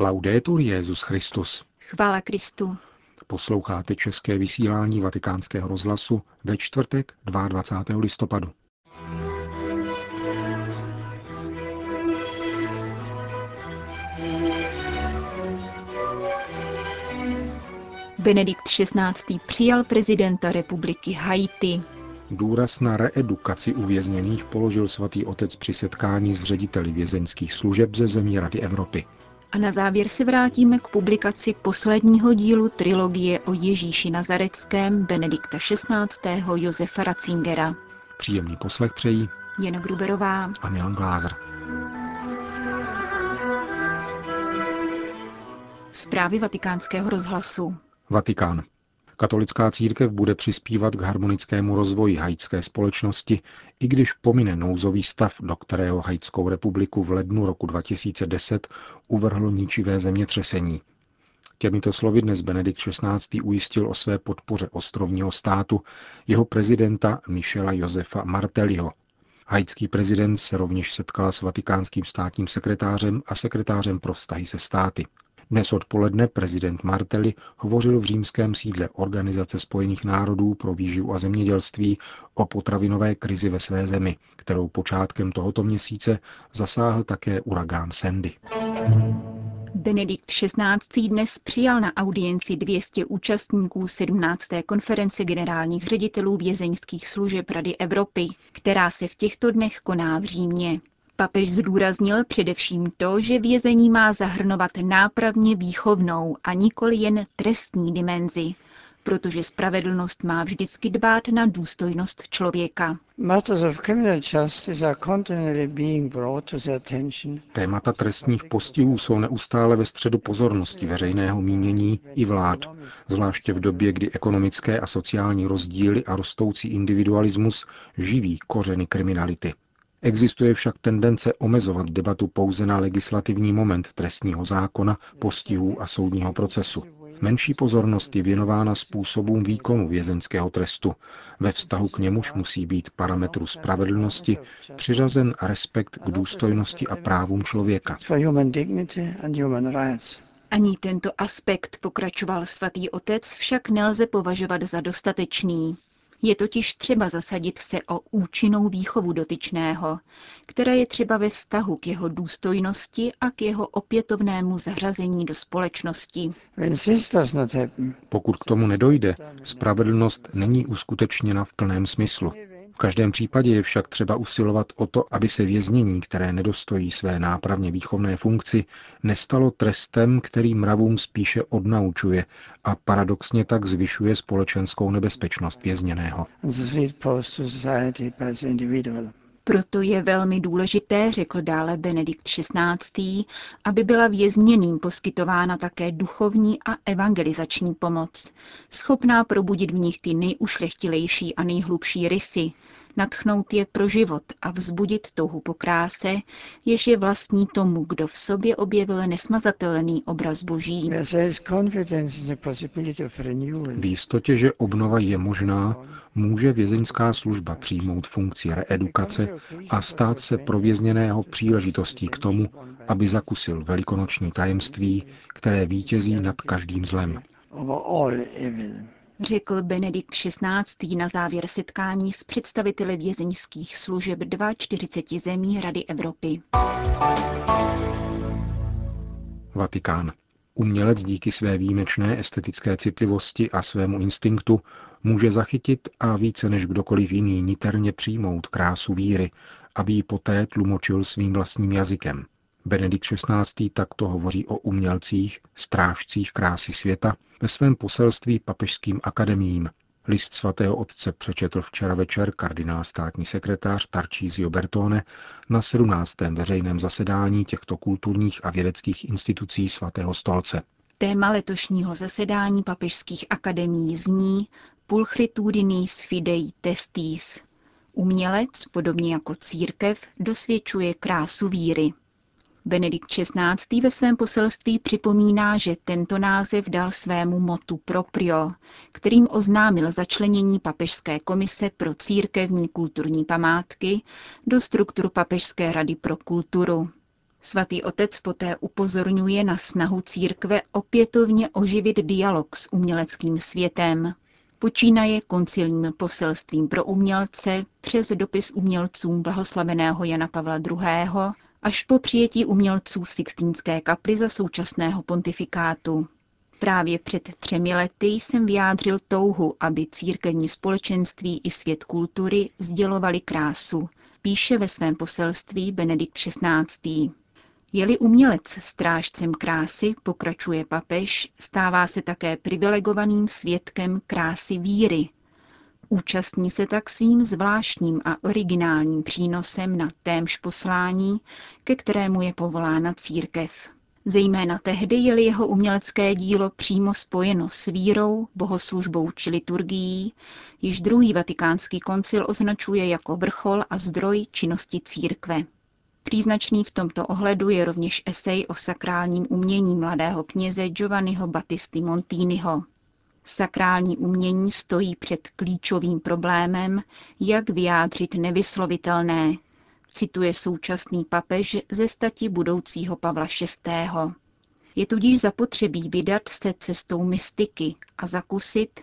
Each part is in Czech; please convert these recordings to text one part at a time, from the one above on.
Laudetur Jezus Christus. Chvála Kristu. Posloucháte české vysílání Vatikánského rozhlasu ve čtvrtek 22. listopadu. Benedikt XVI. přijal prezidenta republiky Haiti. Důraz na reedukaci uvězněných položil svatý otec při setkání s řediteli vězeňských služeb ze zemí Rady Evropy. A na závěr se vrátíme k publikaci posledního dílu trilogie o Ježíši Nazareckém Benedikta XVI. Josefa Ratzingera. Příjemný poslech přejí Jana Gruberová a Milan Glázer. Zprávy vatikánského rozhlasu. Vatikán. Katolická církev bude přispívat k harmonickému rozvoji haitské společnosti, i když pomine nouzový stav, do kterého Haitskou republiku v lednu roku 2010 uvrhlo ničivé zemětřesení. Těmito slovy dnes Benedikt XVI. ujistil o své podpoře ostrovního státu jeho prezidenta Michela Josefa Martelliho. Haitský prezident se rovněž setkal s vatikánským státním sekretářem a sekretářem pro vztahy se státy. Dnes odpoledne prezident Martelli hovořil v římském sídle Organizace spojených národů pro výživu a zemědělství o potravinové krizi ve své zemi, kterou počátkem tohoto měsíce zasáhl také uragán Sandy. Benedikt XVI. dnes přijal na audienci 200 účastníků 17. konference generálních ředitelů vězeňských služeb Rady Evropy, která se v těchto dnech koná v Římě. Papež zdůraznil především to, že vězení má zahrnovat nápravně výchovnou a nikoli jen trestní dimenzi, protože spravedlnost má vždycky dbát na důstojnost člověka. Témata trestních postihů jsou neustále ve středu pozornosti veřejného mínění i vlád, zvláště v době, kdy ekonomické a sociální rozdíly a rostoucí individualismus živí kořeny kriminality. Existuje však tendence omezovat debatu pouze na legislativní moment trestního zákona, postihů a soudního procesu. Menší pozornost je věnována způsobům výkonu vězeňského trestu. Ve vztahu k němuž musí být parametru spravedlnosti přiřazen respekt k důstojnosti a právům člověka. Ani tento aspekt, pokračoval svatý otec, však nelze považovat za dostatečný. Je totiž třeba zasadit se o účinnou výchovu dotyčného, která je třeba ve vztahu k jeho důstojnosti a k jeho opětovnému zařazení do společnosti. Pokud k tomu nedojde, spravedlnost není uskutečněna v plném smyslu. V každém případě je však třeba usilovat o to, aby se věznění, které nedostojí své nápravně výchovné funkci, nestalo trestem, který mravům spíše odnaučuje a paradoxně tak zvyšuje společenskou nebezpečnost vězněného. Proto je velmi důležité, řekl dále Benedikt XVI., aby byla vězněným poskytována také duchovní a evangelizační pomoc, schopná probudit v nich ty nejušlechtilejší a nejhlubší rysy, natchnout je pro život a vzbudit touhu po kráse, jež je vlastní tomu, kdo v sobě objevil nesmazatelný obraz Boží. V jistotě, že obnova je možná, může vězeňská služba přijmout funkci reedukace a stát se provězněného příležitostí k tomu, aby zakusil velikonoční tajemství, které vítězí nad každým zlem řekl Benedikt XVI. na závěr setkání s představiteli vězeňských služeb 42 zemí Rady Evropy. Vatikán. Umělec díky své výjimečné estetické citlivosti a svému instinktu může zachytit a více než kdokoliv jiný niterně přijmout krásu víry, aby ji poté tlumočil svým vlastním jazykem – Benedikt XVI. takto hovoří o umělcích, strážcích krásy světa ve svém poselství papežským akademiím. List svatého otce přečetl včera večer kardinál státní sekretář Tarcísio Bertone na 17. veřejném zasedání těchto kulturních a vědeckých institucí svatého stolce. Téma letošního zasedání papežských akademií zní Pulchritudinis fidei testis. Umělec, podobně jako církev, dosvědčuje krásu víry. Benedikt XVI. ve svém poselství připomíná, že tento název dal svému motu proprio, kterým oznámil začlenění Papežské komise pro církevní kulturní památky do struktur Papežské rady pro kulturu. Svatý otec poté upozorňuje na snahu církve opětovně oživit dialog s uměleckým světem. Počínaje koncilním poselstvím pro umělce přes dopis umělcům blahoslaveného Jana Pavla II. Až po přijetí umělců v Sixtínské kapli za současného pontifikátu. Právě před třemi lety jsem vyjádřil touhu, aby církevní společenství i svět kultury sdělovali krásu, píše ve svém poselství Benedikt XVI. Je-li umělec strážcem krásy, pokračuje papež, stává se také privilegovaným svědkem krásy víry. Účastní se tak svým zvláštním a originálním přínosem na témž poslání, ke kterému je povolána církev. Zejména tehdy je jeho umělecké dílo přímo spojeno s vírou, bohoslužbou či liturgií, již druhý vatikánský koncil označuje jako vrchol a zdroj činnosti církve. Příznačný v tomto ohledu je rovněž esej o sakrálním umění mladého kněze Giovanniho Battisti Montiniho. Sakrální umění stojí před klíčovým problémem, jak vyjádřit nevyslovitelné, cituje současný papež ze stati budoucího Pavla VI. Je tudíž zapotřebí vydat se cestou mystiky a zakusit,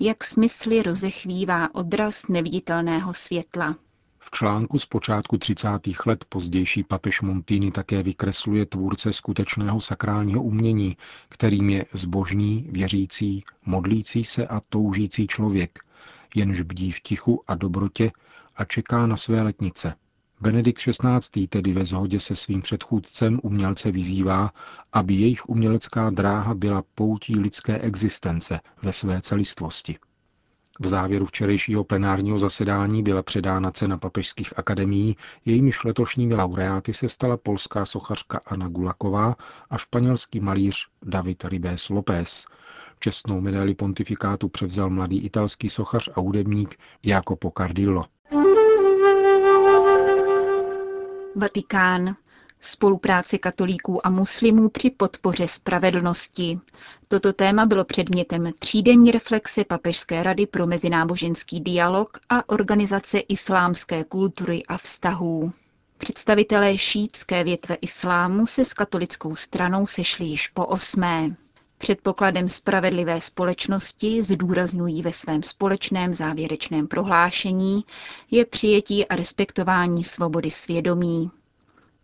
jak smysly rozechvívá odraz neviditelného světla. V článku z počátku 30. let pozdější papež Montini také vykresluje tvůrce skutečného sakrálního umění, kterým je zbožný, věřící, modlící se a toužící člověk, jenž bdí v tichu a dobrotě a čeká na své letnice. Benedikt XVI. tedy ve shodě se svým předchůdcem umělce vyzývá, aby jejich umělecká dráha byla poutí lidské existence ve své celistvosti. V závěru včerejšího plenárního zasedání byla předána cena papežských akademií, jejímiž letošními laureáty se stala polská sochařka Anna Gulaková a španělský malíř David Ribés López. Čestnou medaili pontifikátu převzal mladý italský sochař a hudebník Jacopo Cardillo. Vatikán spolupráce katolíků a muslimů při podpoře spravedlnosti. Toto téma bylo předmětem třídenní reflexe Papežské rady pro mezináboženský dialog a organizace islámské kultury a vztahů. Představitelé šítské větve islámu se s katolickou stranou sešli již po osmé. Předpokladem spravedlivé společnosti, zdůrazňují ve svém společném závěrečném prohlášení, je přijetí a respektování svobody svědomí.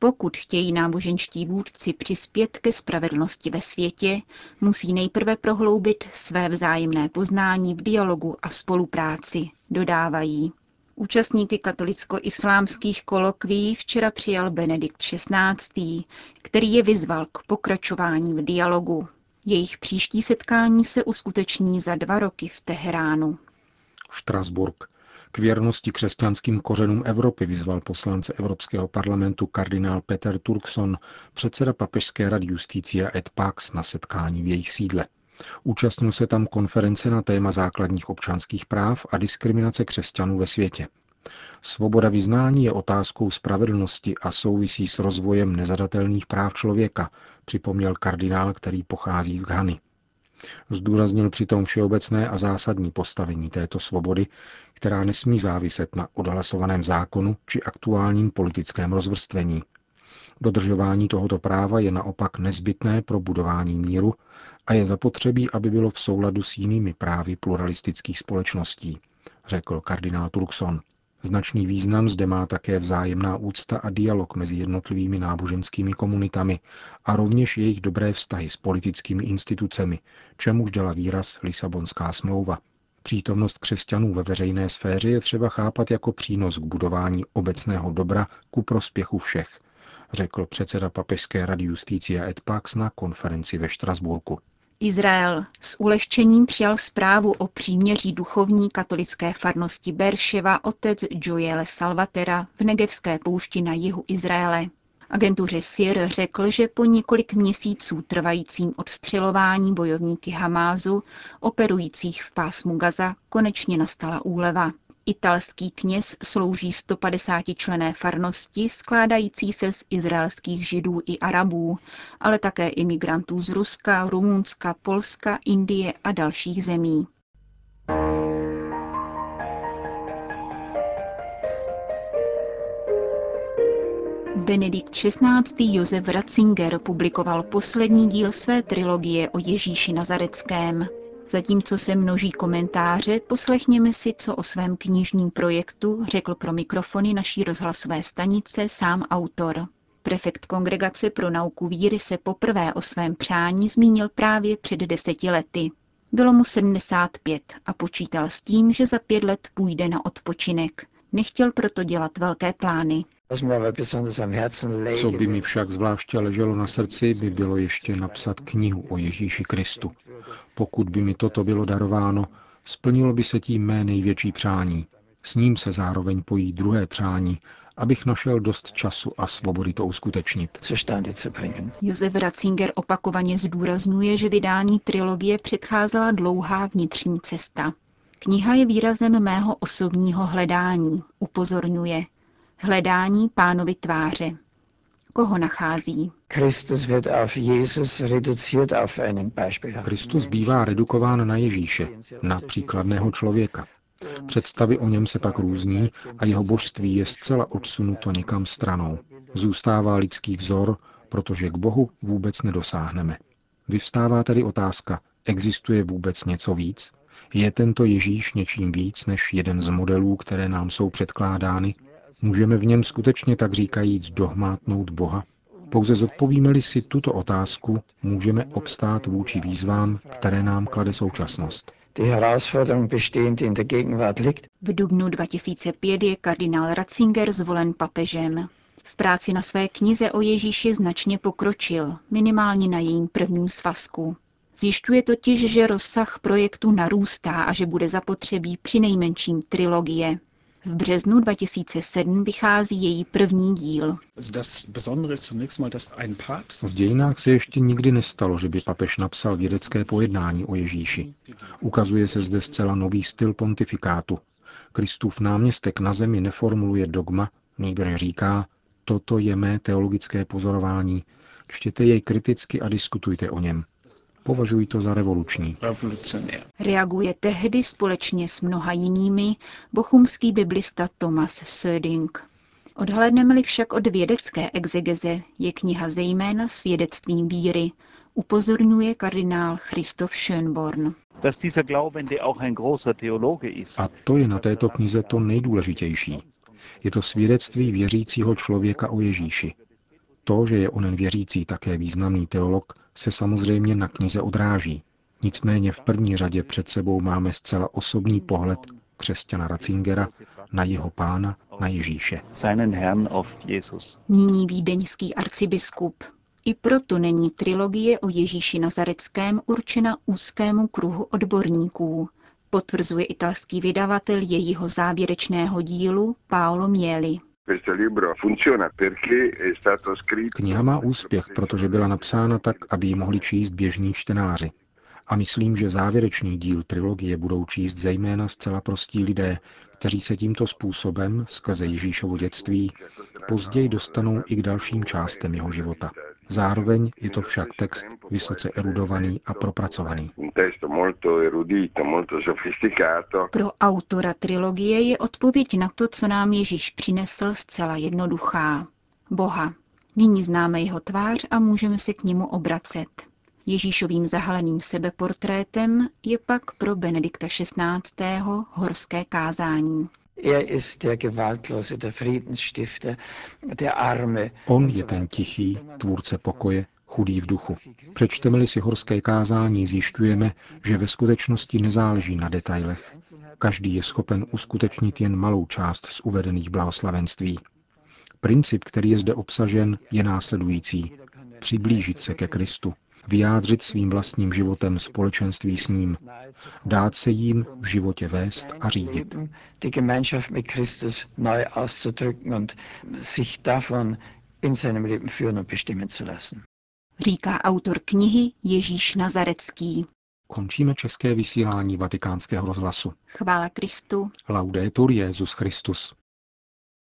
Pokud chtějí náboženští vůdci přispět ke spravedlnosti ve světě, musí nejprve prohloubit své vzájemné poznání v dialogu a spolupráci, dodávají. Účastníky katolicko-islámských kolokví včera přijal Benedikt XVI., který je vyzval k pokračování v dialogu. Jejich příští setkání se uskuteční za dva roky v Teheránu. Štrasburg. K věrnosti křesťanským kořenům Evropy vyzval poslance Evropského parlamentu kardinál Peter Turkson, předseda papežské rady Justícia et Pax na setkání v jejich sídle. Účastnil se tam konference na téma základních občanských práv a diskriminace křesťanů ve světě. Svoboda vyznání je otázkou spravedlnosti a souvisí s rozvojem nezadatelných práv člověka, připomněl kardinál, který pochází z Ghany. Zdůraznil přitom všeobecné a zásadní postavení této svobody, která nesmí záviset na odhlasovaném zákonu či aktuálním politickém rozvrstvení. Dodržování tohoto práva je naopak nezbytné pro budování míru a je zapotřebí, aby bylo v souladu s jinými právy pluralistických společností, řekl kardinál Turkson. Značný význam zde má také vzájemná úcta a dialog mezi jednotlivými náboženskými komunitami a rovněž jejich dobré vztahy s politickými institucemi, čemuž dala výraz Lisabonská smlouva. Přítomnost křesťanů ve veřejné sféře je třeba chápat jako přínos k budování obecného dobra ku prospěchu všech, řekl předseda Papežské rady Justícia et Pax na konferenci ve Štrasburku. Izrael s ulehčením přijal zprávu o příměří duchovní katolické farnosti Berševa otec Joel Salvatera v Negevské poušti na jihu Izraele. Agentuře SIR řekl, že po několik měsíců trvajícím odstřelování bojovníky Hamázu, operujících v pásmu Gaza, konečně nastala úleva. Italský kněz slouží 150 člené farnosti, skládající se z izraelských židů i arabů, ale také imigrantů z Ruska, Rumunska, Polska, Indie a dalších zemí. Benedikt XVI. Josef Ratzinger publikoval poslední díl své trilogie o Ježíši Nazareckém. Zatímco se množí komentáře, poslechněme si, co o svém knižním projektu řekl pro mikrofony naší rozhlasové stanice sám autor. Prefekt Kongregace pro nauku víry se poprvé o svém přání zmínil právě před deseti lety. Bylo mu 75 a počítal s tím, že za pět let půjde na odpočinek. Nechtěl proto dělat velké plány. Co by mi však zvláště leželo na srdci, by bylo ještě napsat knihu o Ježíši Kristu. Pokud by mi toto bylo darováno, splnilo by se tím mé největší přání. S ním se zároveň pojí druhé přání, abych našel dost času a svobody to uskutečnit. Josef Ratzinger opakovaně zdůrazňuje, že vydání trilogie předcházela dlouhá vnitřní cesta. Kniha je výrazem mého osobního hledání, upozorňuje. Hledání pánovi tváře. Koho nachází? Kristus bývá redukován na Ježíše, na příkladného člověka. Představy o něm se pak různí a jeho božství je zcela odsunuto někam stranou. Zůstává lidský vzor, protože k Bohu vůbec nedosáhneme. Vyvstává tedy otázka, existuje vůbec něco víc? Je tento Ježíš něčím víc než jeden z modelů, které nám jsou předkládány? Můžeme v něm skutečně tak říkajíc dohmátnout Boha? Pouze zodpovíme-li si tuto otázku, můžeme obstát vůči výzvám, které nám klade současnost. V dubnu 2005 je kardinál Ratzinger zvolen papežem. V práci na své knize o Ježíši značně pokročil, minimálně na jejím prvním svazku. Zjišťuje totiž, že rozsah projektu narůstá a že bude zapotřebí při nejmenším trilogie. V březnu 2007 vychází její první díl. V dějinách se ještě nikdy nestalo, že by papež napsal vědecké pojednání o Ježíši. Ukazuje se zde zcela nový styl pontifikátu. Kristův náměstek na zemi neformuluje dogma, nejbrž říká, toto je mé teologické pozorování, čtěte jej kriticky a diskutujte o něm. Považuji to za revoluční. Reaguje tehdy společně s mnoha jinými bochumský biblista Thomas Söding. Odhlédneme-li však od vědecké exegeze, je kniha zejména svědectvím víry, upozorňuje kardinál Christoph Schönborn. A to je na této knize to nejdůležitější. Je to svědectví věřícího člověka o Ježíši. To, že je onen věřící také významný teolog, se samozřejmě na knize odráží. Nicméně v první řadě před sebou máme zcela osobní pohled křesťana Ratzingera na jeho pána, na Ježíše. Nyní vídeňský arcibiskup. I proto není trilogie o Ježíši Nazareckém určena úzkému kruhu odborníků, potvrzuje italský vydavatel jejího závěrečného dílu Paolo Mieli. Kniha má úspěch, protože byla napsána tak, aby ji mohli číst běžní čtenáři. A myslím, že závěrečný díl trilogie budou číst zejména zcela prostí lidé, kteří se tímto způsobem, skrze Ježíšovo dětství, později dostanou i k dalším částem jeho života. Zároveň je to však text vysoce erudovaný a propracovaný. Pro autora trilogie je odpověď na to, co nám Ježíš přinesl, zcela jednoduchá. Boha. Nyní známe jeho tvář a můžeme se k němu obracet. Ježíšovým zahaleným sebeportrétem je pak pro Benedikta XVI. horské kázání. On je ten tichý, tvůrce pokoje, chudý v duchu. Přečteme-li si horské kázání, zjišťujeme, že ve skutečnosti nezáleží na detailech. Každý je schopen uskutečnit jen malou část z uvedených blahoslavenství. Princip, který je zde obsažen, je následující. Přiblížit se ke Kristu, vyjádřit svým vlastním životem společenství s ním, dát se jim v životě vést a řídit. Říká autor knihy Ježíš Nazarecký. Končíme české vysílání vatikánského rozhlasu. Chvála Kristu. Laudetur Jezus Christus.